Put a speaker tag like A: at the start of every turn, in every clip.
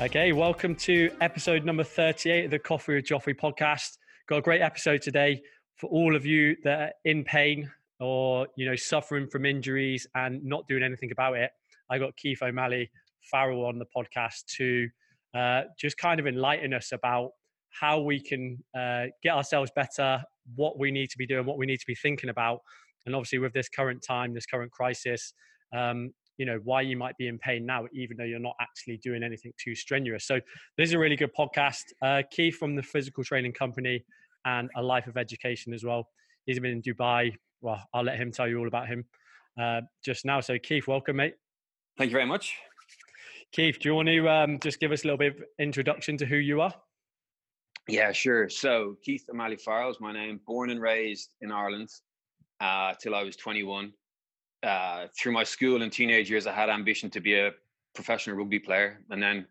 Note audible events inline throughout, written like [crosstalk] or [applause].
A: Okay, welcome to episode number 38 of the Coffee with Joffrey podcast. Got a great episode today for all of you that are in pain or you know suffering from injuries and not doing anything about it. I got Keith O'Malley Farrell on the podcast to uh, just kind of enlighten us about how we can uh, get ourselves better, what we need to be doing, what we need to be thinking about, and obviously with this current time, this current crisis, um, you know why you might be in pain now even though you're not actually doing anything too strenuous. So this is a really good podcast uh, keith from the physical training company and a life of education as well. He's been in dubai. Well i'll let him tell you all about him uh, just now. So keith welcome mate.
B: Thank you very much.
A: Keith do you want to um, just give us a little bit of introduction to who you are?
B: Yeah sure. So keith o'malley farrell is my name born and raised in ireland uh, till i was 21 uh, through my school and teenage years, I had ambition to be a professional rugby player, and then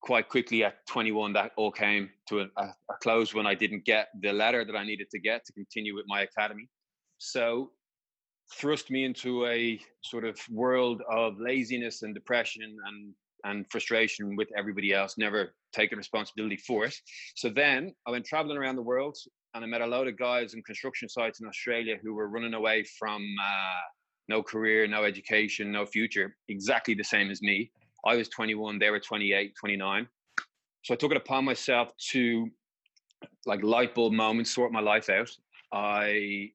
B: quite quickly at 21, that all came to a, a, close when I didn't get the letter that I needed to get to continue with my academy. So, thrust me into a sort of world of laziness and depression and and frustration with everybody else, never taking responsibility for it. So then I went traveling around the world and I met a load of guys in construction sites in Australia who were running away from uh, no career, no education, no future, exactly the same as me. I was 21, they were 28, 29. So I took it upon myself to like light bulb moments, sort my life out. I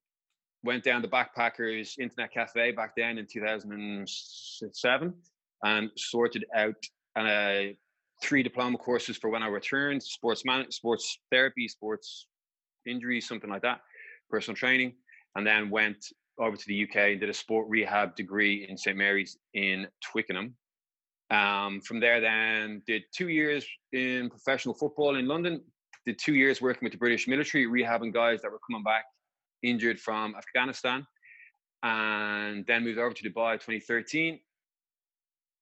B: went down to Backpackers Internet Cafe back then in 2007 and sorted out uh, three diploma courses for when I returned: sports man, sports therapy, sports injuries, something like that, personal training, and then went over to the UK and did a sport rehab degree in St Mary's in Twickenham. Um, from there, then did two years in professional football in London. Did two years working with the British military, rehabbing guys that were coming back injured from Afghanistan, and then moved over to Dubai 2013.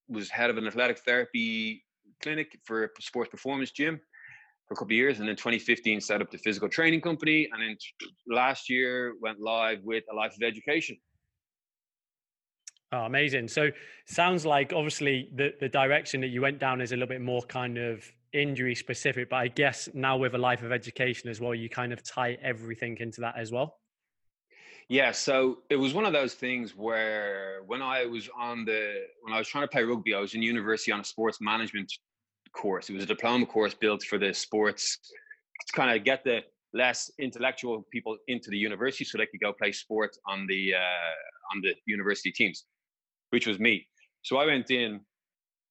B: Was head of an athletic therapy clinic for a sports performance gym for a couple of years, and then 2015 set up the physical training company, and then last year went live with a life of education.
A: Oh, amazing! So sounds like obviously the the direction that you went down is a little bit more kind of injury specific, but I guess now with a life of education as well, you kind of tie everything into that as well.
B: Yeah, so it was one of those things where when I was on the when I was trying to play rugby, I was in university on a sports management course. It was a diploma course built for the sports to kind of get the less intellectual people into the university so they could go play sports on the uh, on the university teams, which was me. So I went in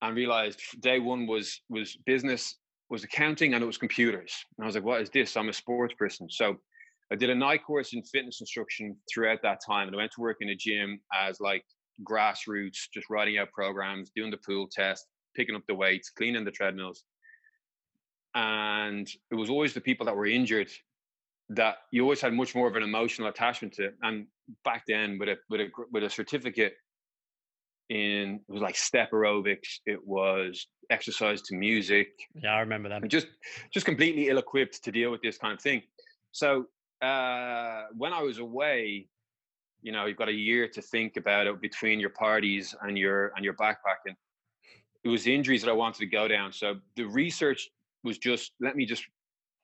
B: and realized day one was was business, was accounting, and it was computers. And I was like, "What is this? I'm a sports person." So I did a night course in fitness instruction throughout that time, and I went to work in a gym as like grassroots, just writing out programs, doing the pool test, picking up the weights, cleaning the treadmills. And it was always the people that were injured that you always had much more of an emotional attachment to. And back then, with a with a with a certificate in it was like step aerobics, it was exercise to music.
A: Yeah, I remember that.
B: Just just completely ill equipped to deal with this kind of thing. So uh, when I was away, you know, you've got a year to think about it between your parties and your and your backpacking it was injuries that I wanted to go down. So the research was just let me just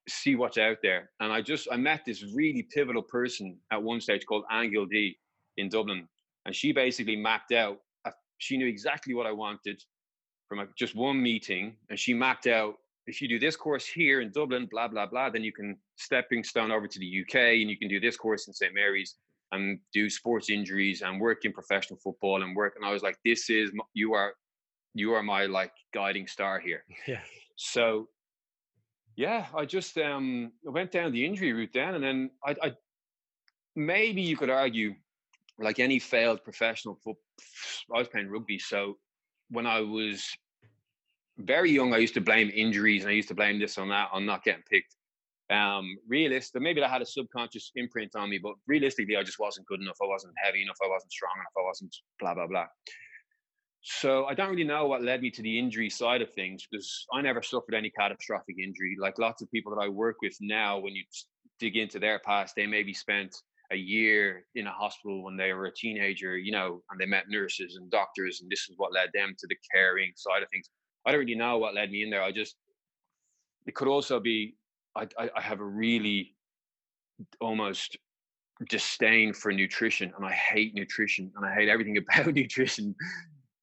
B: see what's out there. And I just I met this really pivotal person at one stage called Anne Gildea in Dublin, and she basically mapped out. Uh, she knew exactly what I wanted from just one meeting, and she mapped out if you do this course here in Dublin, blah blah blah, then you can stepping stone over to the UK, and you can do this course in St Mary's and do sports injuries and work in professional football and work. And I was like, this is you are you are my like guiding star here. [laughs]
A: Yeah.
B: So yeah, I just um went down the injury route then, and then I, I maybe you could argue, like any failed professional football, I was playing rugby, so when I was very young, I used to blame injuries and I used to blame this on that on not getting picked. Um, realistic, maybe that had a subconscious imprint on me, but realistically, I just wasn't good enough. I wasn't heavy enough. I wasn't strong enough. I wasn't blah blah blah. So I don't really know what led me to the injury side of things because I never suffered any catastrophic injury. Like lots of people that I work with now, when you dig into their past, they maybe spent a year in a hospital when they were a teenager, you know, and they met nurses and doctors, and this is what led them to the caring side of things. I don't really know what led me in there. I just it could also be I, I, have a really almost disdain for nutrition and I hate nutrition and I hate everything [laughs] about nutrition.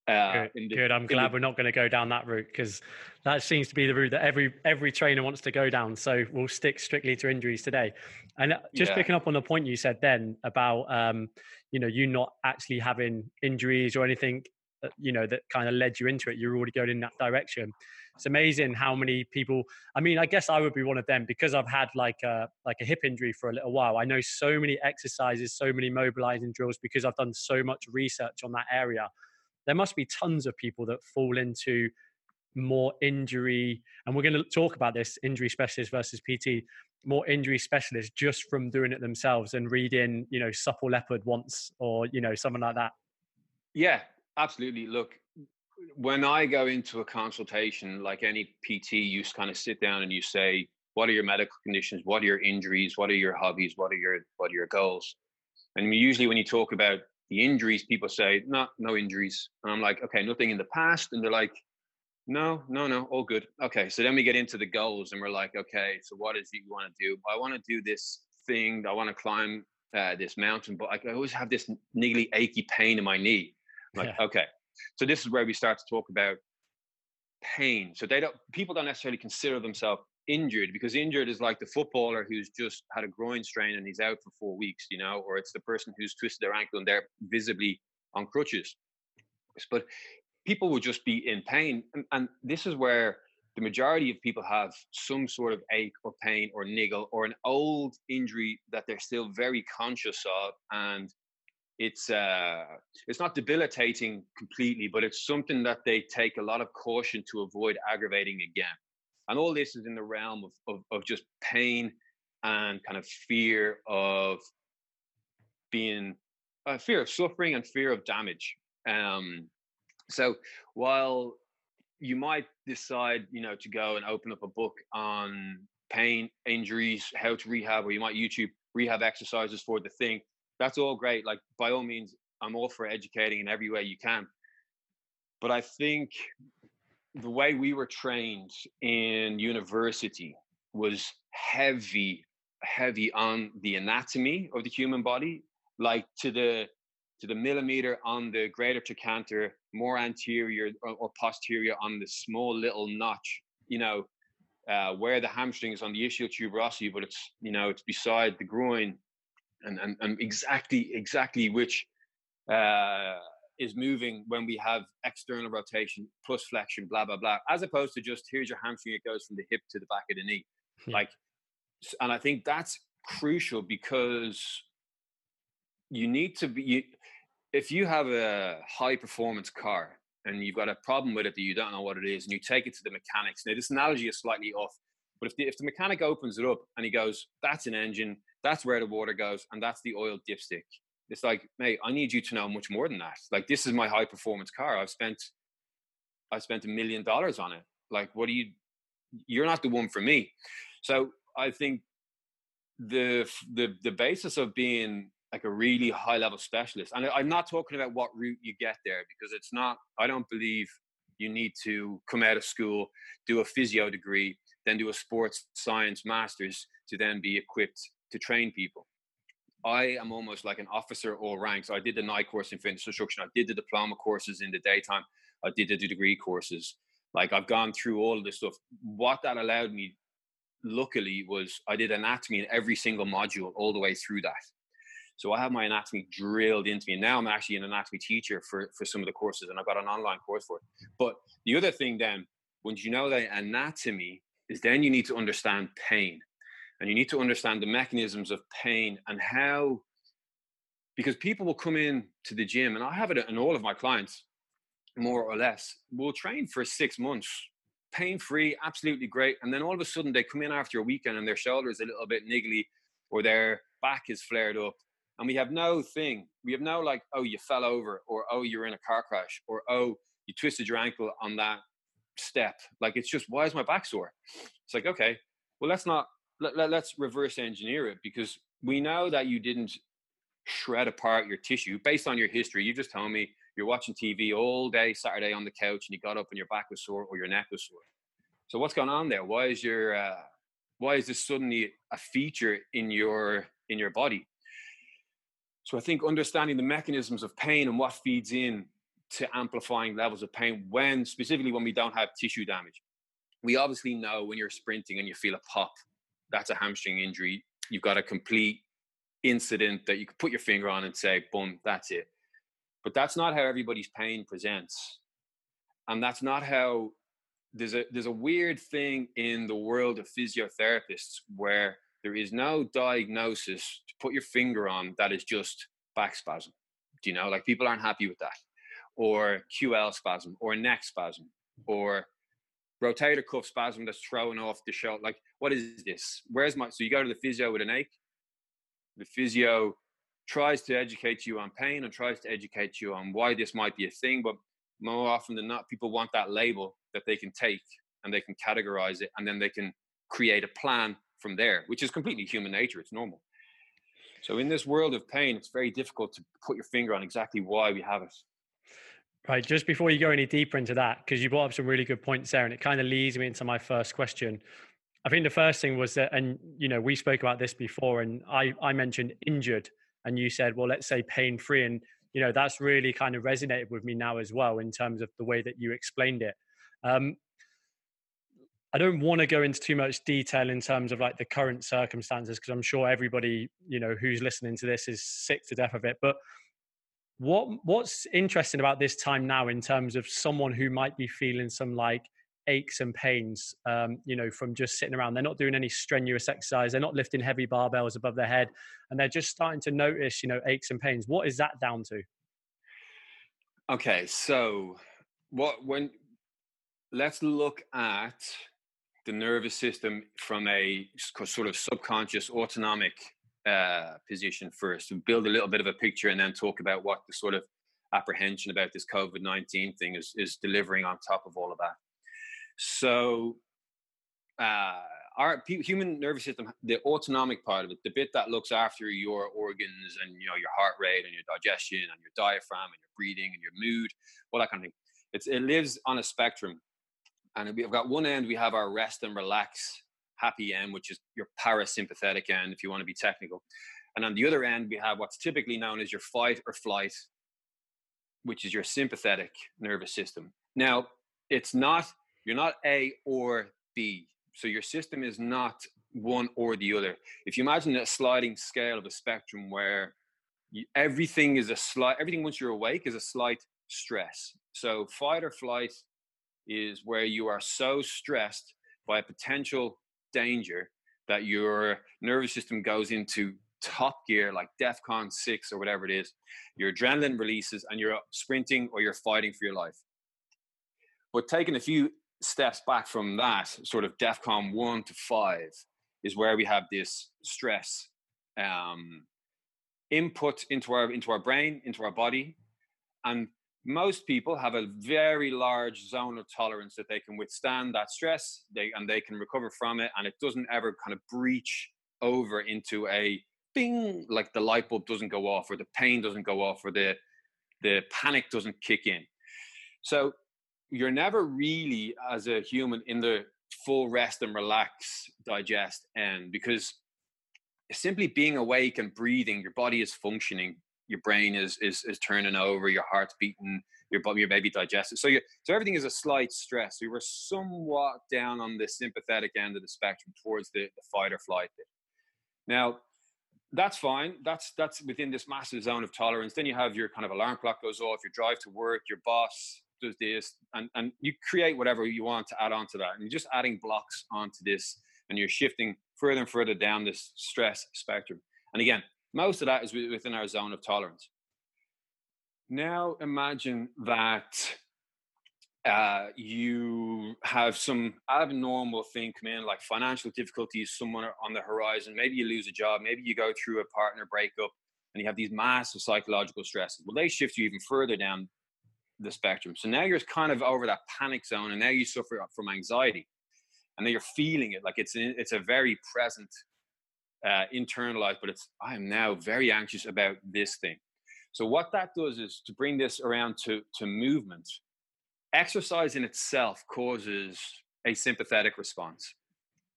A: Uh, good, the, good. I'm glad the, we're not going to go down that route because that seems to be the route that every every trainer wants to go down. So we'll stick strictly to injuries today. And uh, just yeah. picking up on the point you said then about um, you know you not actually having injuries or anything, uh, you know that kind of led you into it. You're already going in that direction it's amazing how many people i mean i guess i would be one of them because i've had like a like a hip injury for a little while i know so many exercises so many mobilizing drills because i've done so much research on that area there must be tons of people that fall into more injury and we're going to talk about this injury specialist versus pt more injury specialists just from doing it themselves and reading you know supple leopard once or you know something like that
B: yeah absolutely look when I go into a consultation, like any PT, you kind of sit down and you say, "What are your medical conditions? What are your injuries? What are your hobbies? What are your what are your goals?" And usually, when you talk about the injuries, people say, "No, no injuries." And I'm like, "Okay, nothing in the past," and they're like, "No, no, no, all good." Okay, so then we get into the goals, and we're like, "Okay, so what is it you want to do?" I want to do this thing. I want to climb uh, this mountain, but I always have this niggly, achy pain in my knee. I'm like, yeah. okay, so this is where we start to talk about pain. So they don't people don't necessarily consider themselves injured because injured is like the footballer who's just had a groin strain and he's out for four weeks, you know, or it's the person who's twisted their ankle and they're visibly on crutches. But people will just be in pain. And, and this is where the majority of people have some sort of ache or pain or niggle or an old injury that they're still very conscious of and it's uh, it's not debilitating completely, but it's something that they take a lot of caution to avoid aggravating again. And all this is in the realm of, of, of just pain and kind of fear of being uh, fear of suffering and fear of damage. Um, so while you might decide, you know, to go and open up a book on pain, injuries, how to rehab, or you might YouTube rehab exercises for the thing that's all great. Like by all means, I'm all for educating in every way you can. But I think the way we were trained in university was heavy, heavy on the anatomy of the human body, like to the to the millimeter on the greater trochanter, more anterior or, or posterior on the small little notch, you know, uh, where the hamstring is on the ischial tuberosity, but it's you know it's beside the groin and, and, and exactly exactly which uh, is moving when we have external rotation plus flexion, blah blah blah, as opposed to just here's your hamstring, it goes from the hip to the back of the knee, yeah. like, and I think that's crucial because you need to be. You, if you have a high performance car and you've got a problem with it that you don't know what it is, and you take it to the mechanics. Now, this analogy is slightly off, but if the, if the mechanic opens it up and he goes, "That's an engine," That's where the water goes, and that's the oil dipstick. It's like, mate, I need you to know much more than that. Like, this is my high performance car. I've spent, I've spent a million dollars on it. Like, what do you? You're not the one for me. So I think the the the basis of being like a really high level specialist, and I'm not talking about what route you get there because it's not. I don't believe you need to come out of school, do a physio degree, then do a sports science master's to then be equipped to train people. I am almost like an officer all ranks. I did the night course in fitness instruction. I did the diploma courses in the daytime. I did the degree courses. Like I've gone through all of this stuff. What that allowed me, luckily, was I did anatomy in every single module all the way through that. So I have my anatomy drilled into me. And now I'm actually an anatomy teacher for, for some of the courses, and I've got an online course for it. But the other thing then, once you know that anatomy, is then you need to understand pain and you need to understand the mechanisms of pain and how because people will come in to the gym and i have it in all of my clients more or less will train for six months pain free absolutely great and then all of a sudden they come in after a weekend and their shoulder is a little bit niggly or their back is flared up and we have no thing we have no like oh you fell over or oh you're in a car crash or oh you twisted your ankle on that step. Like it's just why is my back sore? It's like okay well let's not let, let, us reverse engineer it because we know that you didn't shred apart your tissue based on your history. You just told me you're watching TV all day Saturday on the couch and you got up and your back was sore or your neck was sore. So what's going on there? Why is your uh, why is this suddenly a feature in your in your body? So I think understanding the mechanisms of pain and what feeds in to amplifying levels of pain when specifically when we don't have tissue damage. We obviously know when you're sprinting and you feel a pop, that's a hamstring injury. You've got a complete incident that you could put your finger on and say, boom, that's it. But that's not how everybody's pain presents. And that's not how there's a there's a weird thing in the world of physiotherapists where there is no diagnosis to put your finger on that is just back spasm. Do you know? Like people aren't happy with that. Or QL spasm or neck spasm or rotator cuff spasm that's throwing off the shoulder. Like, what is this? Where's my so you go to the physio with an ache? The physio tries to educate you on pain and tries to educate you on why this might be a thing, but more often than not, people want that label that they can take and they can categorize it and then they can create a plan from there, which is completely human nature. It's normal. So in this world of pain, it's very difficult to put your finger on exactly why we have it.
A: Right. Just before you go any deeper into that, because you brought up some really good points there, and it kind of leads me into my first question. I think the first thing was that, and you know, we spoke about this before, and I I mentioned injured, and you said, well, let's say pain free, and you know, that's really kind of resonated with me now as well in terms of the way that you explained it. Um, I don't want to go into too much detail in terms of like the current circumstances because I'm sure everybody you know who's listening to this is sick to death of it. But what what's interesting about this time now in terms of someone who might be feeling some like aches and pains, um, you know, from just sitting around. They're not doing any strenuous exercise. They're not lifting heavy barbells above their head, and they're just starting to notice, you know, aches and pains. What is that down to?
B: Okay, so what when let's look at the nervous system from a sort of subconscious autonomic uh, position first and build a little bit of a picture and then talk about what the sort of apprehension about this COVID 19 thing is, is delivering on top of all of that. So, uh, our human nervous system, the autonomic part of it, the bit that looks after your organs and you know your heart rate and your digestion and your diaphragm and your breathing and your mood, all that kind of thing. It's, it lives on a spectrum, and we've got one end we have our rest and relax happy end, which is your parasympathetic end, if you want to be technical. And on the other end, we have what's typically known as your fight or flight, which is your sympathetic nervous system. Now, it's not, you're not A or B. So your system is not one or the other. If you imagine a sliding scale of a spectrum where you, everything is a slight, everything once you're awake is a slight stress. So fight or flight is where you are so stressed by a potential danger that your nervous system goes into top gear like defcon 6 or whatever it is your adrenaline releases and you're sprinting or you're fighting for your life. But taking a few steps back from that sort of defcon 1 to 5 is where we have this stress um, input into our into our brain into our body and most people have a very large zone of tolerance that they can withstand that stress they, and they can recover from it and it doesn't ever kind of breach over into a bing like the light bulb doesn't go off or the pain doesn't go off or the the panic doesn't kick in. So you're never really as a human in the full rest and relax digest end because simply being awake and breathing your body is functioning your brain is is is turning over, your heart's beating, your your baby digested. So you so everything is a slight stress. We were somewhat down on the sympathetic end of the spectrum towards the, the fight or flight bit. Now that's fine. That's that's within this massive zone of tolerance. Then you have your kind of alarm clock goes off, your drive to work, your boss does this, and, and you create whatever you want to add on to that. And you're just adding blocks onto this and you're shifting further and further down this stress spectrum. And again, most of that is within our zone of tolerance. Now imagine that uh, you have some abnormal thing come in, like financial difficulties, someone on the horizon. Maybe you lose a job. Maybe you go through a partner breakup, and you have these massive psychological stresses. Well, they shift you even further down the spectrum. So now you're kind of over that panic zone, and now you suffer from anxiety, and then you're feeling it like it's it's a very present uh, internalized, but it's I am now very anxious about this thing. So what that does is to bring this around to to movement. Exercise in itself causes a sympathetic response.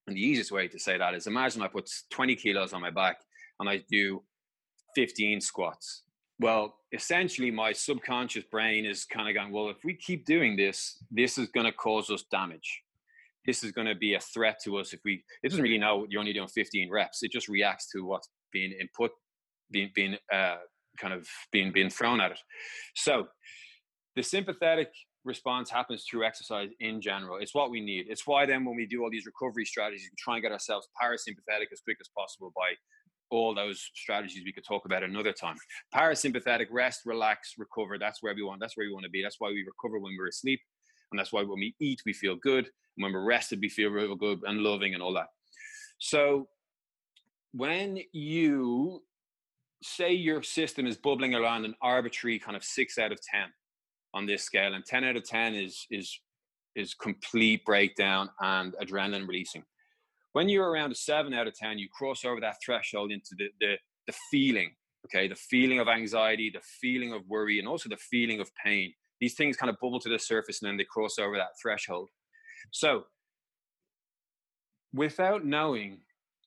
B: And the easiest way to say that is imagine I put 20 kilos on my back and I do 15 squats. Well, essentially, my subconscious brain is kind of going, well, if we keep doing this, this is going to cause us damage. This is going to be a threat to us if we, it doesn't really know you're only doing 15 reps. It just reacts to what's being input, being, being uh, kind of being, being thrown at it. So the sympathetic response happens through exercise in general. It's what we need. It's why then when we do all these recovery strategies, we try and get ourselves parasympathetic as quick as possible by all those strategies we could talk about another time. Parasympathetic, rest, relax, recover. That's where we want. That's where we want to be. That's why we recover when we're asleep, and that's why when we eat we feel good. And when we're rested, we feel real good and loving and all that. So when you say your system is bubbling around an arbitrary kind of six out of ten on this scale, and ten out of ten is is is complete breakdown and adrenaline releasing when you're around a seven out of 10, you cross over that threshold into the, the, the feeling, okay? The feeling of anxiety, the feeling of worry, and also the feeling of pain. These things kind of bubble to the surface and then they cross over that threshold. So, without knowing,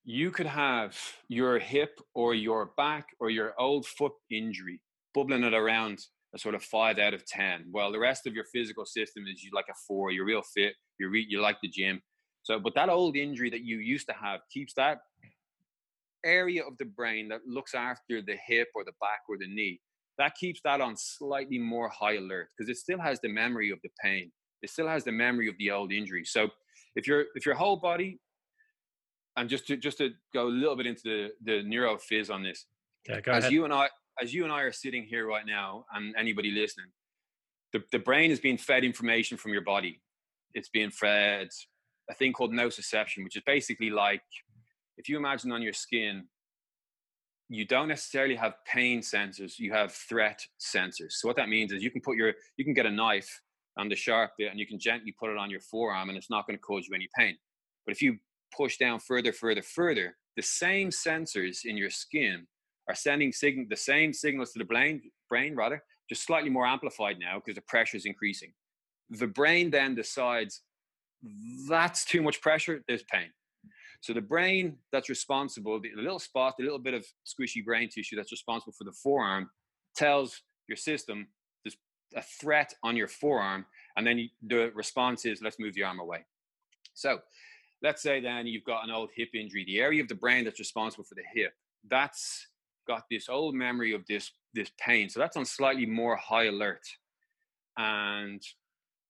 B: you could have your hip or your back or your old foot injury bubbling it around a sort of five out of 10. Well, the rest of your physical system is you like a four, you're real fit, you re- you like the gym, so, but that old injury that you used to have keeps that area of the brain that looks after the hip or the back or the knee, that keeps that on slightly more high alert because it still has the memory of the pain. It still has the memory of the old injury. So if your if your whole body, and just to just to go a little bit into the the neurophys on this,
A: yeah, go
B: as
A: ahead.
B: you and I as you and I are sitting here right now, and anybody listening, the, the brain is being fed information from your body. It's being fed a thing called nociception, which is basically like if you imagine on your skin, you don't necessarily have pain sensors, you have threat sensors. So what that means is you can put your you can get a knife on the sharp bit and you can gently put it on your forearm and it's not going to cause you any pain. But if you push down further, further, further, the same sensors in your skin are sending sign- the same signals to the brain, brain rather, just slightly more amplified now because the pressure is increasing. The brain then decides that's too much pressure, there's pain. So the brain that's responsible, the little spot, the little bit of squishy brain tissue that's responsible for the forearm, tells your system there's a threat on your forearm, and then the response is let's move the arm away. So let's say then you've got an old hip injury, the area of the brain that's responsible for the hip, that's got this old memory of this this pain. So that's on slightly more high alert. And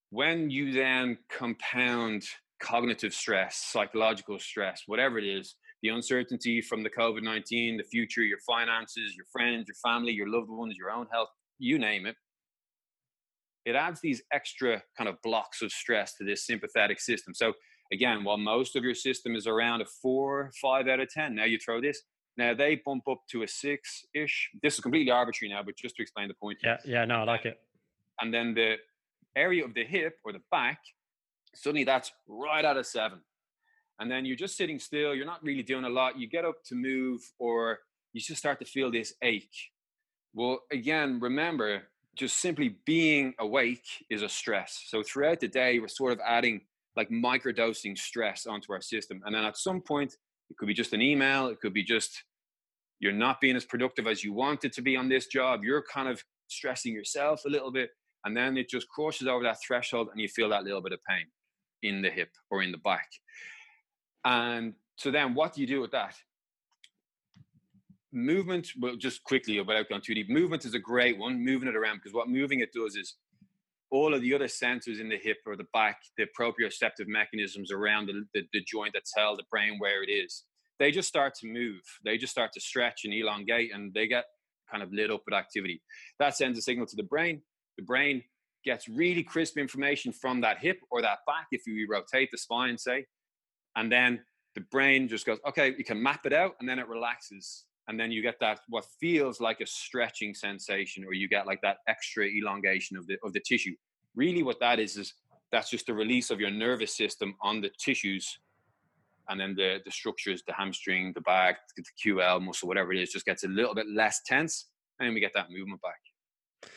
B: when you then compound cognitive stress, psychological stress, whatever it is, the uncertainty from the COVID 19, the future, your finances, your friends, your family, your loved ones, your own health, you name it, it adds these extra kind of blocks of stress to this sympathetic system. So, again, while most of your system is around a four, five out of 10, now you throw this. Now they bump up to a six ish. This is completely arbitrary now, but just to explain the point.
A: Yeah, yeah, no, I like it.
B: And then the area of the hip or the back, suddenly that's right out of seven. And then you're just sitting still, you're not really doing a lot. You get up to move, or you just start to feel this ache. Well, again, remember, just simply being awake is a stress. So throughout the day, we're sort of adding like microdosing stress onto our system. And then at some point, it could be just an email, it could be just you're not being as productive as you wanted to be on this job. You're kind of stressing yourself a little bit and then it just crosses over that threshold and you feel that little bit of pain in the hip or in the back. And so then what do you do with that? Movement well just quickly without going too deep movement is a great one moving it around because what moving it does is all of the other sensors in the hip or the back the proprioceptive mechanisms around the, the, the joint that tell the brain where it is they just start to move. They just start to stretch and elongate and they get kind of lit up with activity. That sends a signal to the brain. The brain gets really crisp information from that hip or that back if you rotate the spine, say, and then the brain just goes, okay, you can map it out, and then it relaxes, and then you get that what feels like a stretching sensation, or you get like that extra elongation of the of the tissue. Really, what that is is that's just the release of your nervous system on the tissues, and then the the structures, the hamstring, the back, the QL muscle, whatever it is, just gets a little bit less tense, and then we get that movement back.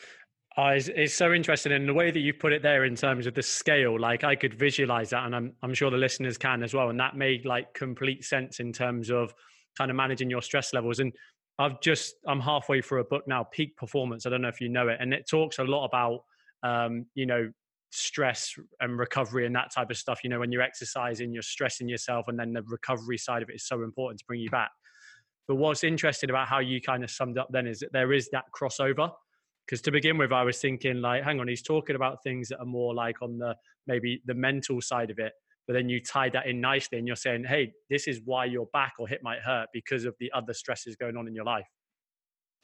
A: Uh, it's, it's, so interesting And the way that you put it there in terms of the scale. Like I could visualize that, and I'm I'm sure the listeners can as well. And that made like complete sense in terms of kind of managing your stress levels. And I've just I'm halfway through a book now, Peak Performance. I don't know if you know it, and it talks a lot about um, you know stress and recovery and that type of stuff. You know, when you're exercising, you're stressing yourself, and then the recovery side of it is so important to bring you back. But what's interesting about how you kind of summed up then is that there is that crossover. Because to begin with, I was thinking like, hang on, he's talking about things that are more like on the maybe the mental side of it, but then you tie that in nicely and you're saying, hey, this is why your back or hip might hurt because of the other stresses going on in your life.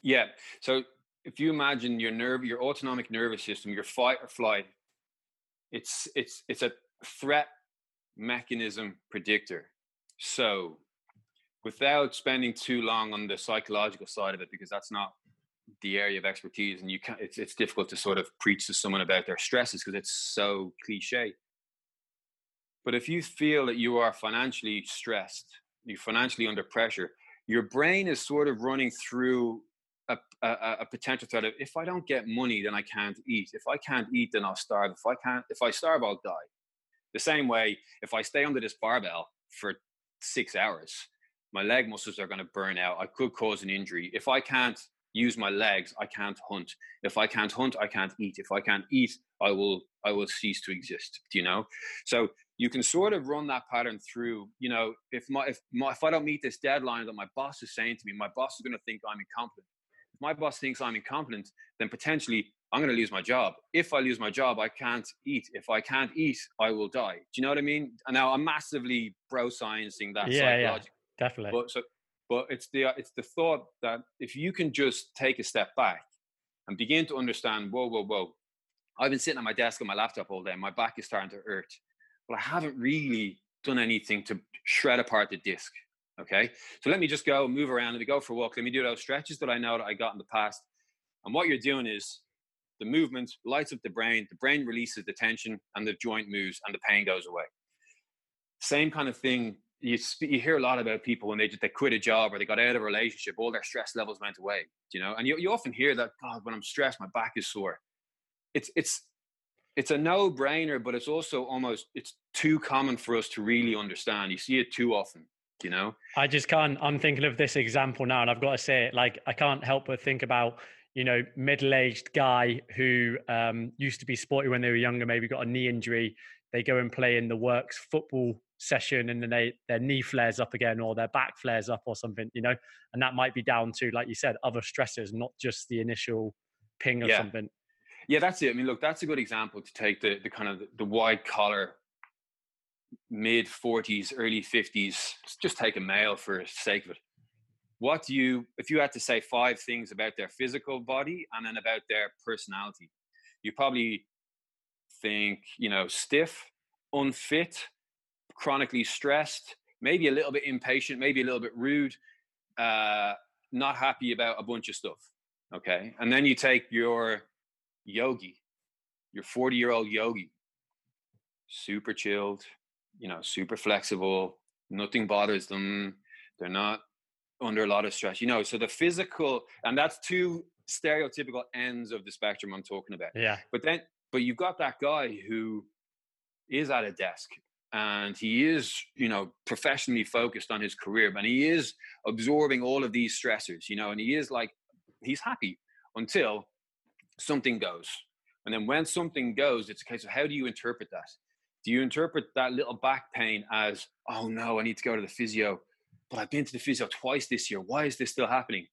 B: Yeah. So if you imagine your nerve, your autonomic nervous system, your fight or flight, it's it's it's a threat mechanism predictor. So without spending too long on the psychological side of it, because that's not the area of expertise, and you can't. It's it's difficult to sort of preach to someone about their stresses because it's so cliche. But if you feel that you are financially stressed, you're financially under pressure, your brain is sort of running through a, a, a, potential threat of if I don't get money, then I can't eat. If I can't eat, then I'll starve. If I can't, if I starve, I'll die. The same way, if I stay under this barbell for six hours, my leg muscles are going to burn out. I could cause an injury. If I can't use my legs, I can't hunt. If I can't hunt, I can't eat. If I can't eat, I will I will cease to exist. Do you know? So you can sort of run that pattern through. You know, if my if my if I don't meet this deadline that my boss is saying to me, my boss is going to think I'm incompetent. If my boss thinks I'm incompetent, then potentially I'm going to lose my job. If I lose my job, I can't eat. If I can't eat, I will die. Do you know what I mean? And now I'm massively bro sciencing that.
A: Yeah, yeah, definitely.
B: But so but it's the uh, it's the thought that if you can just take a step back and begin to understand, whoa, whoa, whoa, I've been sitting at my desk on my laptop all day, my back is starting to hurt, but I haven't really done anything to shred apart the disc. Okay, so let me just go move around. Let me go for a walk. Let me do those stretches that I know that I got in the past. And what you're doing is the movement lights up the brain. The brain releases the tension, and the joint moves, and the pain goes away. Same kind of thing you you hear a lot about people when they they quit a job or they got out of a relationship, all their stress levels went away. You know, and you, you often hear that God, when I'm stressed, my back is sore. It's it's it's a no brainer, but it's also almost it's too common for us to really understand. You see it too often. You know,
A: I just can't. I'm thinking of this example now, and I've got to say it. Like I can't help but think about you know middle-aged guy who um, used to be sporty when they were younger, maybe got a knee injury. They go and play in the works football session and then they their knee flares up again or their back flares up or something you know? And that might be down to like you said other stressors not just the initial ping or
B: yeah.
A: something.
B: Yeah that's it. I mean look that's a good example to take the the kind of the white collar mid 40s early 50s just take a male for sake of it. What do you if you had to say five things about their physical body and then about their personality you probably think you know stiff unfit chronically stressed, maybe a little bit impatient, maybe a little bit rude, uh, not happy about a bunch of stuff. Okay. And then you take your yogi, your 40 year old yogi, super chilled, you know, super flexible, nothing bothers them. They're not under a lot of stress, you know. So the physical, and that's two stereotypical ends of the spectrum I'm talking about.
A: Yeah.
B: But then, but you've got that guy who is at a desk and he is you know professionally focused on his career and he is absorbing all of these stressors you know and he is like he's happy until something goes. And then when something goes it's a case of how do you interpret that? Do you interpret that little back pain as oh no i need to go to the physio but i've been to the physio twice this year. Why is this still happening?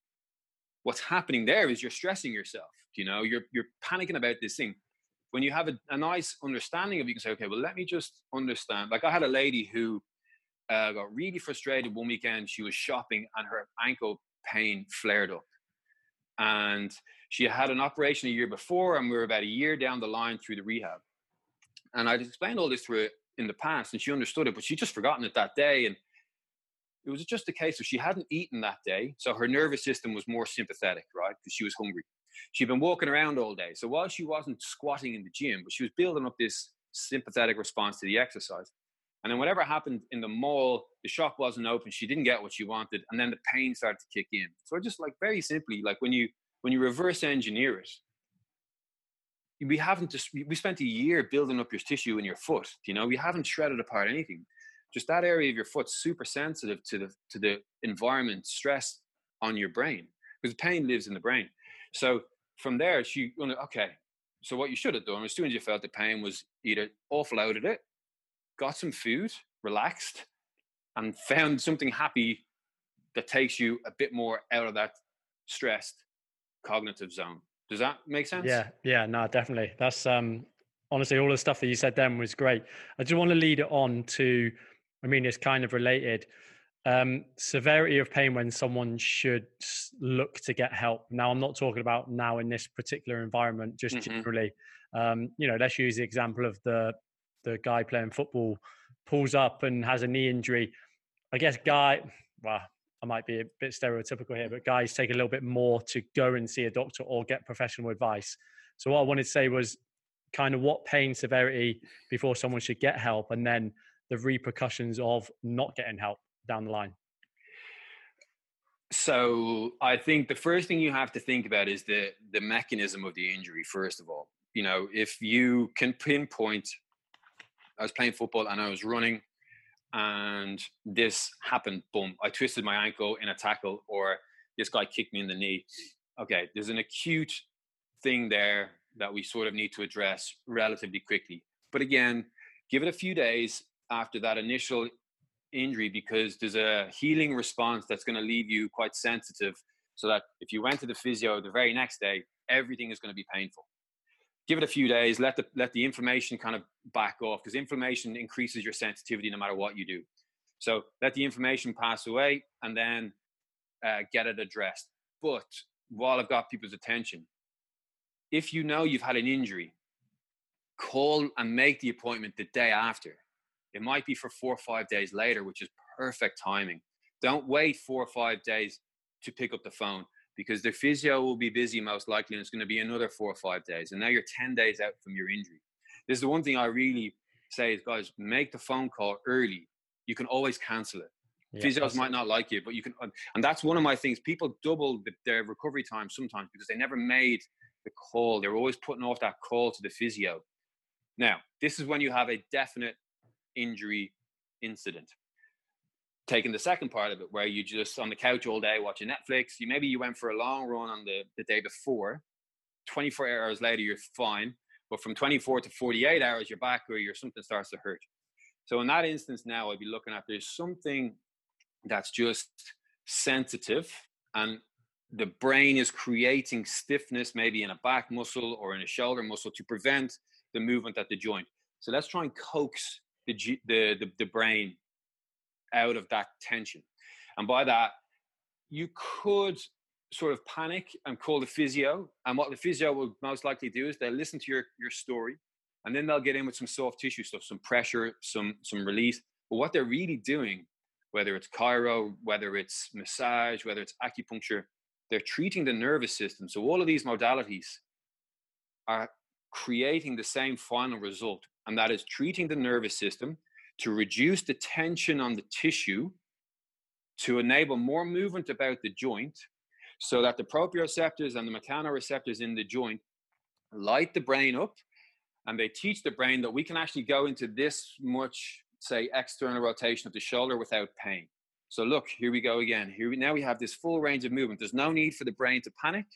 B: What's happening there is you're stressing yourself you know you're you're panicking about this thing when you have a, a, nice understanding of you can say, okay, well, let me just understand. Like I had a lady who uh, got really frustrated one weekend. She was shopping and her ankle pain flared up. And she had an operation a year before, and we were about a year down the line through the rehab. And I'd explained all this to her in the past, and she understood it, but she just forgotten it that day. And it was just a case of she hadn't eaten that day, so her nervous system was more sympathetic, right? Because she was hungry she'd been walking around all day. So while she wasn't squatting in the gym, but she was building up this sympathetic response to the exercise. And then whatever happened in the mall, the shop wasn't open. She didn't get what she wanted, and then the pain started to kick in. So just like very simply, like when you when you reverse engineer it, we haven't just we spent a year building up your tissue in your foot. You know, we haven't shredded apart anything. Just that area of your foot super sensitive to the to the environment, stress on your brain because pain lives in the brain. So from there, she okay. So what you should have done as soon as you felt the pain was either offloaded it got some food, relaxed, and found something happy that takes you a bit more out of that stressed cognitive zone. Does that make sense?
A: Yeah, yeah, no, definitely. That's um honestly all the stuff that you said then was great. I just want to lead it on to I mean it's kind of related. Um, severity of pain when someone should look to get help. Now, I'm not talking about now in this particular environment, just mm-hmm. generally. Um, you know, let's use the example of the the guy playing football pulls up and has a knee injury. I guess guy, well, I might be a bit stereotypical here, but guys take a little bit more to go and see a doctor or get professional advice. So what I wanted to say was kind of what pain severity before someone should get help and then the repercussions of not getting help down the line.
B: So I think the first thing you have to think about is the the mechanism of the injury first of all. You know, if you can pinpoint I was playing football and I was running, and this happened. Boom! I twisted my ankle in a tackle, or this guy kicked me in the knee. Okay, there's an acute thing there that we sort of need to address relatively quickly. But again, give it a few days after that initial injury because there's a healing response that's going to leave you quite sensitive so that if you went to the physio the very next day everything is going to be painful. Give it a few days let the let the inflammation kind of back off because inflammation increases your sensitivity no matter what you do. So let the inflammation pass away and then uh, get it addressed. But while i've got people's attention if you know you've had an injury call and make the appointment the day after it might be for four or five days later which is perfect timing. Don't wait four or five days to pick up the phone because the physio will be busy most likely and it's going to be another four or five days and now you're 10 days out from your injury. This is the one thing i really say is guys make the phone call early. You can always cancel it. Yeah, physios might not like you but you can and that's one of my things. People double their recovery time sometimes because they never made the call. They're always putting off that call to the physio. Now this is when you have a definite injury incident. Taking the second part of it where you just on the couch all day watching netflix you maybe you went for a long run on the, the day before 24 hours later you're fine but from 24 to 48 hours you're back or your something starts to hurt. So in that instance now i'd be looking at there's something that's just sensitive and the brain is creating stiffness maybe in a back muscle or in a shoulder muscle to prevent the movement at the joint. So let's try and coax the, the, the, the brain out of that tension. And by that, you could sort of panic and call the physio. And what the physio will most likely do is they'll listen to your, your story and then they'll get in with some soft tissue stuff, some pressure, some some release. But what they're really doing, whether it's chiro, whether it's massage, whether it's acupuncture, they're treating the nervous system. So all of these modalities are creating the same final result, and that is treating the nervous system to reduce the tension on the tissue to enable more movement about the joint so that the proprioceptors and the mechanoreceptors in the joint light the brain up and they teach the brain that we can actually go into this much say external rotation of the shoulder without pain. So look here we go again. Here we, now we have this full range of movement. There's no need for the brain to panic.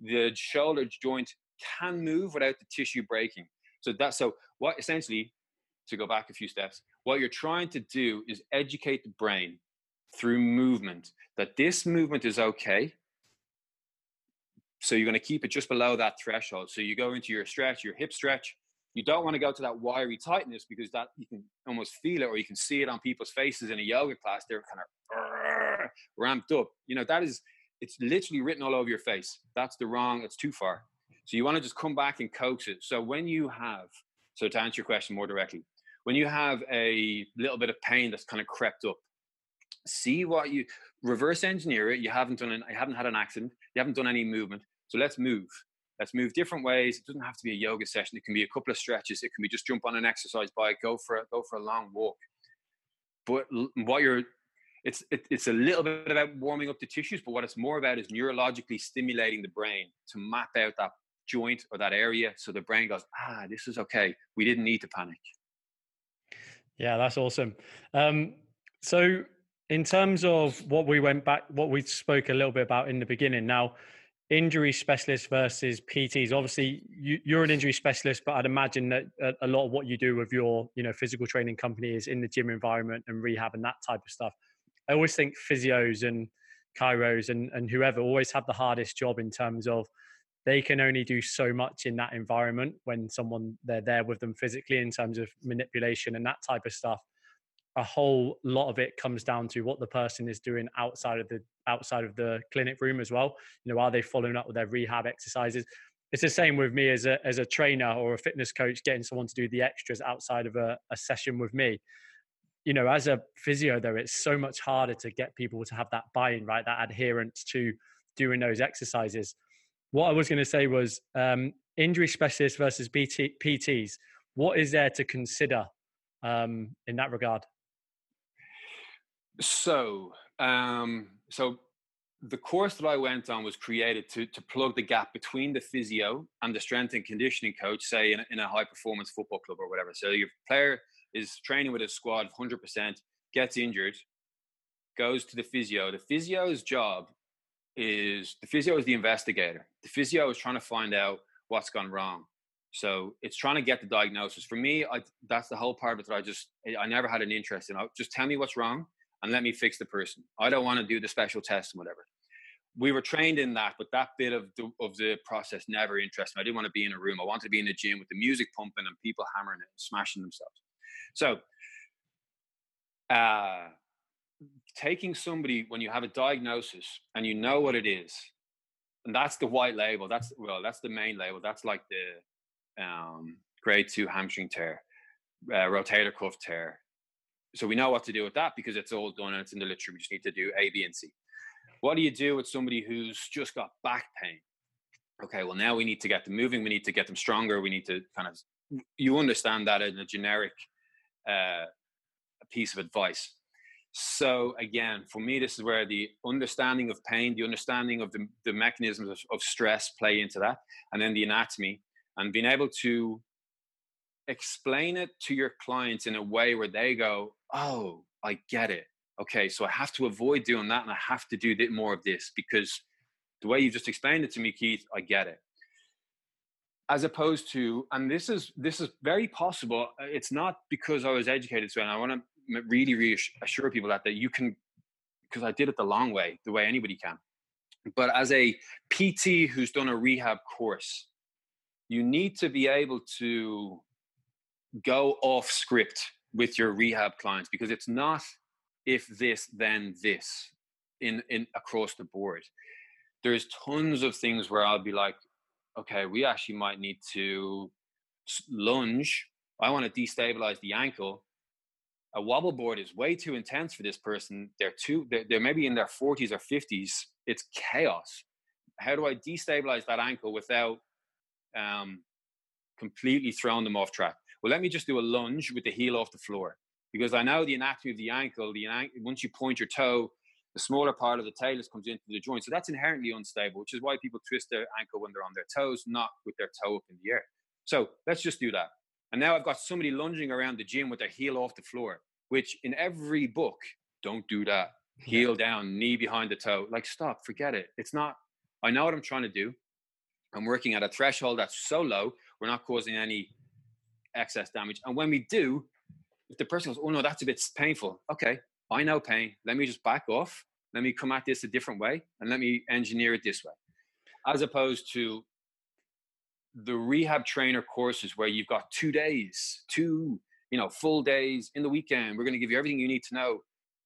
B: The shoulder joint can move without the tissue breaking so that's so what essentially to go back a few steps what you're trying to do is educate the brain through movement that this movement is okay. So you're going to keep it just below that threshold. So you go into your stretch, your hip stretch. You don't want to go to that wiry tightness because that you can almost feel it or you can see it on people's faces in a yoga class. They're kind of ramped up. You know, that is, it's literally written all over your face. That's the wrong, it's too far. So you want to just come back and coax it. So when you have, so to answer your question more directly, when you have a little bit of pain that's kind of crept up, see what you reverse engineer it. You haven't done an, you haven't had an accident, you haven't done any movement. So let's move. Let's move different ways. It doesn't have to be a yoga session. It can be a couple of stretches. It can be just jump on an exercise bike, go for a, go for a long walk. but what you're it's it, it's a little bit about warming up the tissues, but what it's more about is neurologically stimulating the brain to map out that joint or that area, so the brain goes, ah, this is okay. We didn't need to panic.
A: Yeah, that's awesome. Um, so, in terms of what we went back, what we spoke a little bit about in the beginning. Now, injury specialist versus PTs. Obviously, you, are an injury specialist, but I'd imagine that a, a lot of what you do with your, you know, physical training company is in the gym environment and rehab and that type of stuff. I always think physios and chiros and, and whoever always have the hardest job in terms of they can only do so much in that environment when someone they're there with them physically in terms of manipulation and that type of stuff. A whole lot of it comes down to what the person is doing outside of the outside of the clinic room as well. You know are they following up with their rehab exercises? It's the same with me as a as a trainer or a fitness coach getting someone to do the extras outside of a, a session with me. You know as a physio though it's so much harder to get people to have that buy-in right? That adherence to doing those exercises what i was going to say was um, injury specialists versus PT, pts what is there to consider um, in that regard
B: so, um, so the course that I went on was created to to plug the gap between the physio and the strength and conditioning coach, say in a, in a high performance football club or whatever. So your player is training with a squad, hundred percent, gets injured, goes to the physio. The physio's job is the physio is the investigator. The physio is trying to find out what's gone wrong. So it's trying to get the diagnosis. For me, I, that's the whole part of it that I just I never had an interest in. I, just tell me what's wrong and let me fix the person. I don't want to do the special test and whatever. We were trained in that, but that bit of the, of the process never interested me. I didn't want to be in a room. I wanted to be in the gym with the music pumping and people hammering it and smashing themselves. So, uh, taking somebody when you have a diagnosis and you know what it is, and that's the white label. That's well, that's the main label. That's like the um, grade two hamstring tear, uh, rotator cuff tear, so we know what to do with that because it's all done and it's in the literature. We just need to do A, B, and C. What do you do with somebody who's just got back pain? Okay, well now we need to get them moving. We need to get them stronger. We need to kind of you understand that in a generic uh, piece of advice. So again, for me, this is where the understanding of pain, the understanding of the, the mechanisms of, of stress play into that, and then the anatomy, and being able to explain it to your clients in a way where they go, oh, I get it. Okay, so I have to avoid doing that and I have to do more of this because the way you just explained it to me, Keith, I get it. As opposed to, and this is this is very possible. Uh, it's not because I was educated so, and I want to really reassure people that that you can, because I did it the long way, the way anybody can. But as a PT who's done a rehab course, you need to be able to go off script with your rehab clients because it's not if this then this in in across the board there's tons of things where i'll be like okay we actually might need to lunge i want to destabilize the ankle a wobble board is way too intense for this person they're too they're, they're maybe in their 40s or 50s it's chaos how do i destabilize that ankle without um, completely throwing them off track well, let me just do a lunge with the heel off the floor because I know the anatomy of the ankle. The once you point your toe, the smaller part of the talus comes into the joint, so that's inherently unstable, which is why people twist their ankle when they're on their toes, not with their toe up in the air. So let's just do that. And now I've got somebody lunging around the gym with their heel off the floor, which in every book, don't do that. Heel down, knee behind the toe. Like, stop, forget it. It's not, I know what I'm trying to do. I'm working at a threshold that's so low, we're not causing any excess damage. And when we do, if the person goes, oh no, that's a bit painful. Okay, I know pain. Let me just back off. Let me come at this a different way and let me engineer it this way. As opposed to the rehab trainer courses where you've got two days, two, you know, full days in the weekend. We're going to give you everything you need to know.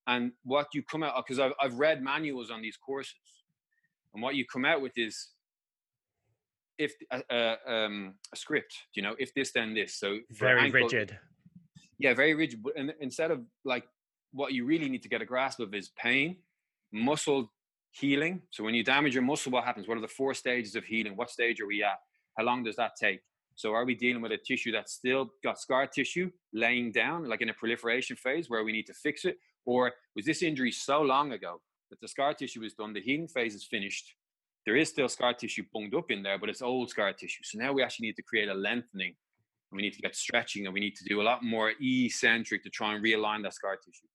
B: And what you come out, because I've, I've read manuals on these courses. And what you come out with is if uh, uh, um, a script, you know, if this then this. So
A: very ankle, rigid.
B: Yeah, very rigid. But instead of like what you really need to get a grasp of is pain, muscle healing. So when you damage your muscle, what happens? What are the four stages of healing? What stage are we at? How long does that take? So are we dealing with a tissue that's still got scar tissue laying down, like in a proliferation phase where we need to fix it? Or was this injury so long ago that the scar tissue is done, the healing phase is finished? There is still scar tissue bunged up in there, but it's old scar tissue. So now we actually need to create a lengthening and we need to get stretching and we need to do a lot more eccentric to try and realign that scar tissue.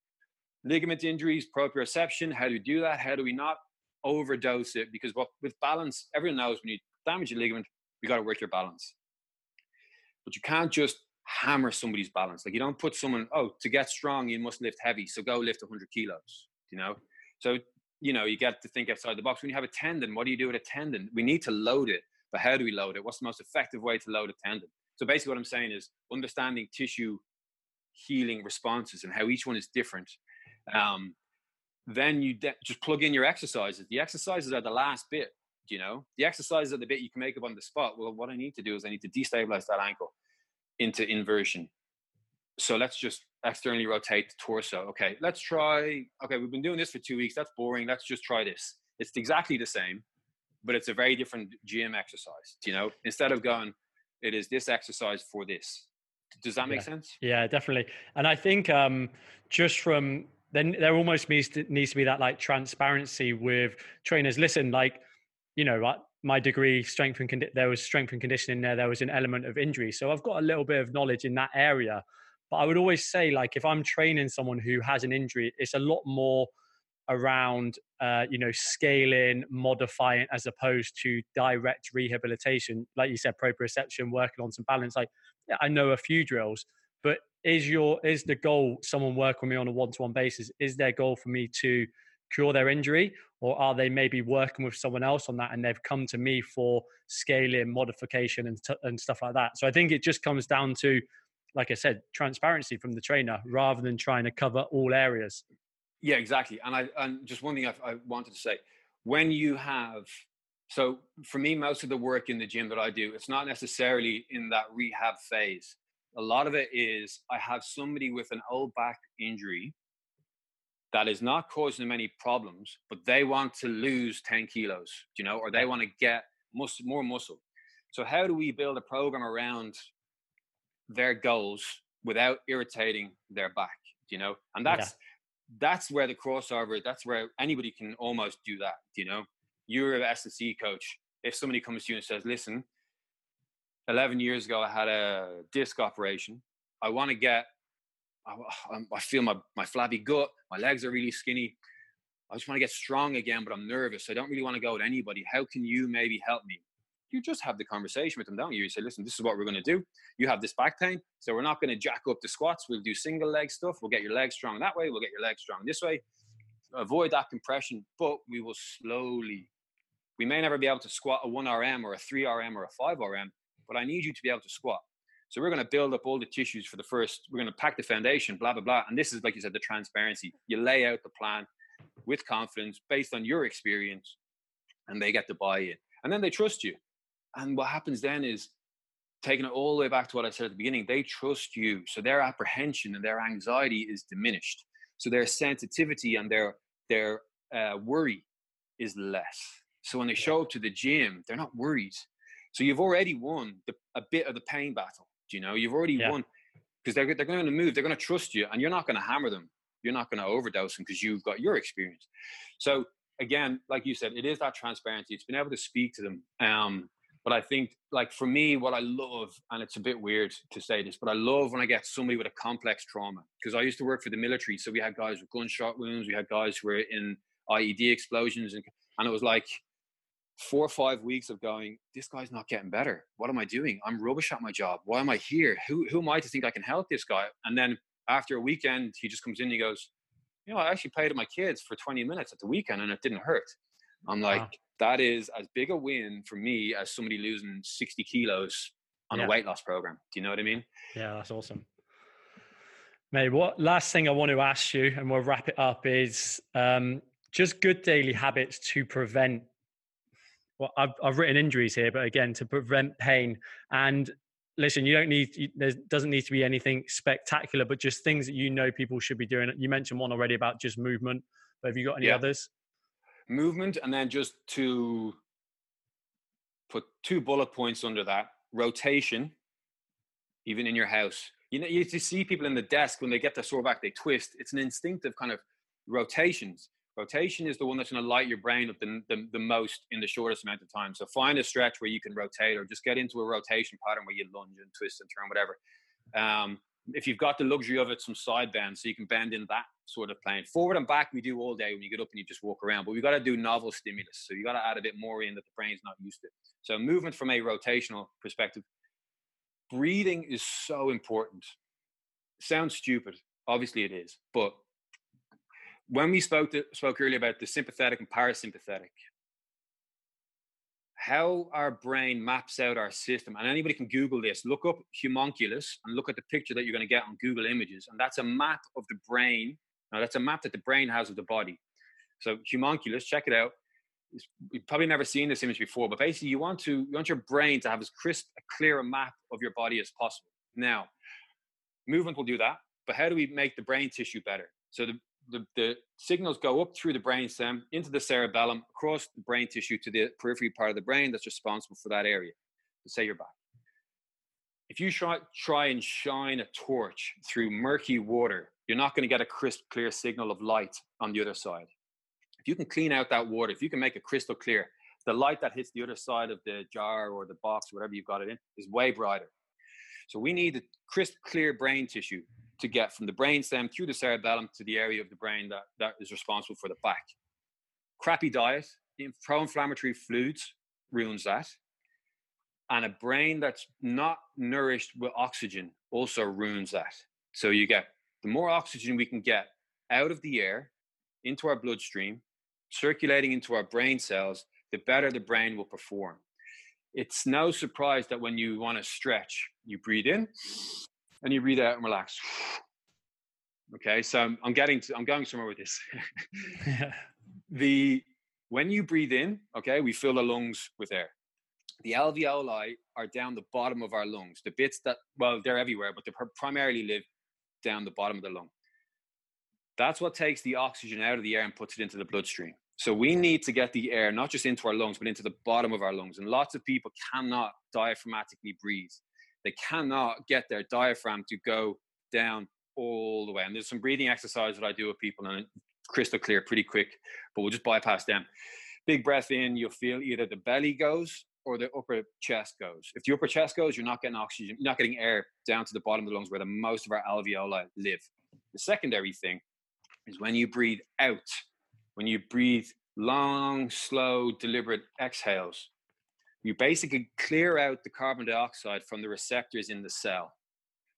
B: Ligament injuries, proprioception, how do we do that? How do we not overdose it? Because what, with balance, everyone knows when you damage a ligament, you got to work your balance. But you can't just hammer somebody's balance. Like you don't put someone, oh, to get strong, you must lift heavy. So go lift 100 kilos, you know? So, you know, you get to think outside the box. When you have a tendon, what do you do with a tendon? We need to load it, but how do we load it? What's the most effective way to load a tendon? So basically, what I'm saying is understanding tissue healing responses and how each one is different. Um, then you de- just plug in your exercises. The exercises are the last bit. You know, the exercises are the bit you can make up on the spot. Well, what I need to do is I need to destabilize that ankle into inversion. So let's just externally rotate the torso. Okay, let's try. Okay, we've been doing this for two weeks. That's boring. Let's just try this. It's exactly the same, but it's a very different gym exercise. You know, instead of going, it is this exercise for this. Does that make
A: yeah.
B: sense?
A: Yeah, definitely. And I think um, just from then there almost needs to, needs to be that like transparency with trainers. Listen, like you know, my degree strength and condi- there was strength and conditioning there. There was an element of injury, so I've got a little bit of knowledge in that area. But I would always say, like, if I'm training someone who has an injury, it's a lot more around uh, you know scaling modifying as opposed to direct rehabilitation like you said proprioception working on some balance like i know a few drills but is your is the goal someone work with me on a one-to-one basis is their goal for me to cure their injury or are they maybe working with someone else on that and they've come to me for scaling modification and, t- and stuff like that so i think it just comes down to like i said transparency from the trainer rather than trying to cover all areas
B: yeah, exactly. And I and just one thing I, I wanted to say, when you have so for me, most of the work in the gym that I do, it's not necessarily in that rehab phase. A lot of it is I have somebody with an old back injury that is not causing them any problems, but they want to lose 10 kilos, you know, or they want to get more muscle. So how do we build a program around their goals without irritating their back, you know? And that's that's where the crossover, that's where anybody can almost do that. You know, you're an S&C coach. If somebody comes to you and says, listen, 11 years ago, I had a disc operation. I want to get, I, I feel my, my flabby gut, my legs are really skinny. I just want to get strong again, but I'm nervous. I don't really want to go with anybody. How can you maybe help me? you just have the conversation with them, don't you? You say, listen, this is what we're going to do. You have this back pain, so we're not going to jack up the squats. We'll do single leg stuff. We'll get your legs strong that way. We'll get your legs strong this way. Avoid that compression, but we will slowly. We may never be able to squat a 1RM or a 3RM or a 5RM, but I need you to be able to squat. So we're going to build up all the tissues for the first. We're going to pack the foundation, blah blah blah. And this is like you said, the transparency. You lay out the plan with confidence based on your experience, and they get to buy in, and then they trust you. And what happens then is taking it all the way back to what I said at the beginning, they trust you. So their apprehension and their anxiety is diminished. So their sensitivity and their their uh, worry is less. So when they show up to the gym, they're not worried. So you've already won the, a bit of the pain battle. You know? You've already yeah. won because they're they're going to move. They're going to trust you, and you're not going to hammer them. You're not going to overdose them because you've got your experience. So again, like you said, it is that transparency. It's been able to speak to them. Um, but I think, like for me, what I love, and it's a bit weird to say this, but I love when I get somebody with a complex trauma because I used to work for the military, so we had guys with gunshot wounds, we had guys who were in IED explosions, and and it was like four or five weeks of going, this guy's not getting better. What am I doing? I'm rubbish at my job. Why am I here? Who who am I to think I can help this guy? And then after a weekend, he just comes in and he goes, you know, I actually played with my kids for 20 minutes at the weekend and it didn't hurt. I'm like, wow that is as big a win for me as somebody losing 60 kilos on yeah. a weight loss program. Do you know what I mean?
A: Yeah, that's awesome. Mate, what last thing I want to ask you, and we'll wrap it up, is um, just good daily habits to prevent. Well, I've, I've written injuries here, but again, to prevent pain. And listen, you don't need, there doesn't need to be anything spectacular, but just things that you know people should be doing. You mentioned one already about just movement, but have you got any yeah. others?
B: movement and then just to put two bullet points under that rotation, even in your house. You know, you see people in the desk when they get their sore back, they twist. It's an instinctive kind of rotations. Rotation is the one that's going to light your brain up the, the, the, most in the shortest amount of time. So find a stretch where you can rotate or just get into a rotation pattern where you lunge and twist and turn, whatever. Um, if you've got the luxury of it, some side bend, so you can bend in that sort of plane. Forward and back, we do all day when you get up and you just walk around, but we got to do novel stimulus. So you got to add a bit more in that the brain's not used to. So movement from a rotational perspective, breathing is so important. Sounds stupid, obviously it is, but when we spoke to, spoke earlier about the sympathetic and parasympathetic, how our brain maps out our system. And anybody can Google this. Look up homunculus and look at the picture that you're going to get on Google Images. And that's a map of the brain. Now, that's a map that the brain has of the body. So homunculus, check it out. You've probably never seen this image before, but basically, you want to you want your brain to have as crisp, a clear a map of your body as possible. Now, movement will do that, but how do we make the brain tissue better? So the the, the signals go up through the brainstem into the cerebellum, across the brain tissue to the periphery part of the brain that's responsible for that area. So say you're back. If you try, try and shine a torch through murky water, you're not going to get a crisp, clear signal of light on the other side. If you can clean out that water, if you can make it crystal clear, the light that hits the other side of the jar or the box, whatever you've got it in, is way brighter. So we need crisp, clear brain tissue to get from the brainstem through the cerebellum to the area of the brain that, that is responsible for the back. Crappy diet, pro-inflammatory fluids ruins that. And a brain that's not nourished with oxygen also ruins that. So you get the more oxygen we can get out of the air into our bloodstream, circulating into our brain cells, the better the brain will perform. It's no surprise that when you want to stretch, you breathe in and you breathe out and relax. [sighs] Okay, so I'm, I'm getting to, I'm going somewhere with this. yeah. [laughs] [laughs] the when you breathe in, okay, we fill the lungs with air. The alveoli are down the bottom of our lungs. The bits that, well, they're everywhere, but they primarily live down the bottom of the lung. That's what takes the oxygen out of the air and puts it into the bloodstream. So we need to get the air not just into our lungs, but into the bottom of our lungs. And lots of people cannot diaphragmatically breathe they cannot get their diaphragm to go down all the way. And there's some breathing exercise that I do with people, and it's crystal clear, pretty quick. But we'll just bypass them. Big breath in, you'll feel either the belly goes or the upper chest goes. If the upper chest goes, you're not getting oxygen, you're not getting air down to the bottom of the lungs where the most of our alveoli live. The secondary thing is when you breathe out, when you breathe long, slow, deliberate exhales, you basically clear out the carbon dioxide from the receptors in the cell.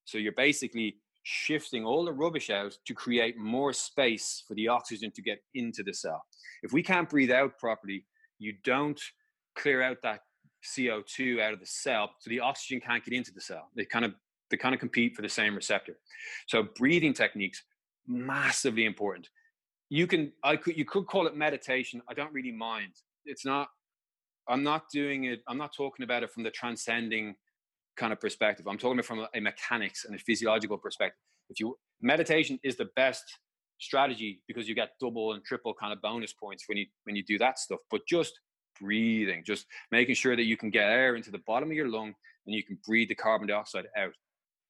B: So you're basically shifting all the rubbish out to create more space for the oxygen to get into the cell. If we can't breathe out properly, you don't clear out that CO2 out of the cell, so the oxygen can't get into the cell. They kind of they kind of compete for the same receptor. So breathing techniques massively important. You can I could you could call it meditation. I don't really mind. It's not I'm not doing it. I'm not talking about it from the transcending kind of perspective. I'm talking about from a mechanics and a physiological perspective. If you meditation is the best strategy because you get double and triple kind of bonus points when you when you do that stuff. But just breathing, just making sure that you can get air into the bottom of your lung and you can breathe the carbon dioxide out.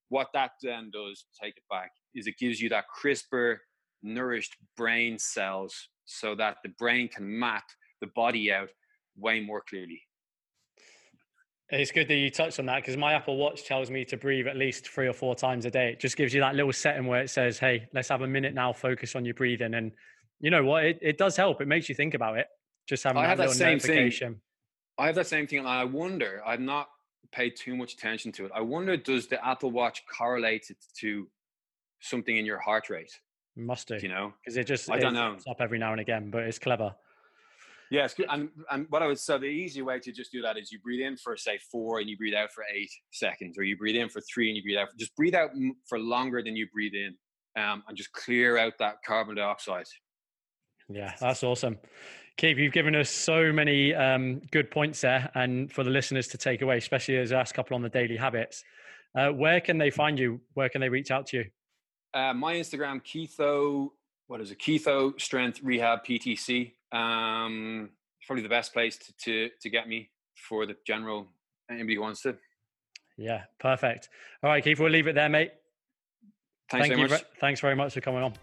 B: What that then does, take it back, is it gives you that crisper, nourished brain cells so that the brain can map the body out way more clearly.
A: It's good that you touched on that because my Apple Watch tells me to breathe at least three or four times a day. It just gives you that little setting where it says, "Hey, let's have a minute now. Focus on your breathing." And you know what? It, it does help. It makes you think about it. Just having I that have that same thing.
B: I have that same thing, and I wonder. I've not paid too much attention to it. I wonder, does the Apple Watch correlate it to something in your heart rate?
A: Must do.
B: You know,
A: because it just I don't know up every now and again, but it's clever.
B: Yeah, good. And, and what I would say, the easy way to just do that is you breathe in for say four and you breathe out for eight seconds, or you breathe in for three and you breathe out. For, just breathe out for longer than you breathe in, um, and just clear out that carbon dioxide.
A: Yeah, that's awesome. Keith, you've given us so many um, good points there, and for the listeners to take away, especially as last couple on the daily habits. Uh, where can they find you? Where can they reach out to you?
B: Uh, my Instagram, Keitho. What is it? Keitho Strength Rehab PTC. Um, probably the best place to, to, to get me for the general anybody who wants to
A: Yeah, perfect. All right, Keith, we'll leave it there, mate.
B: Thanks
A: Thank
B: very
A: you.
B: much.
A: Thanks very much for coming on.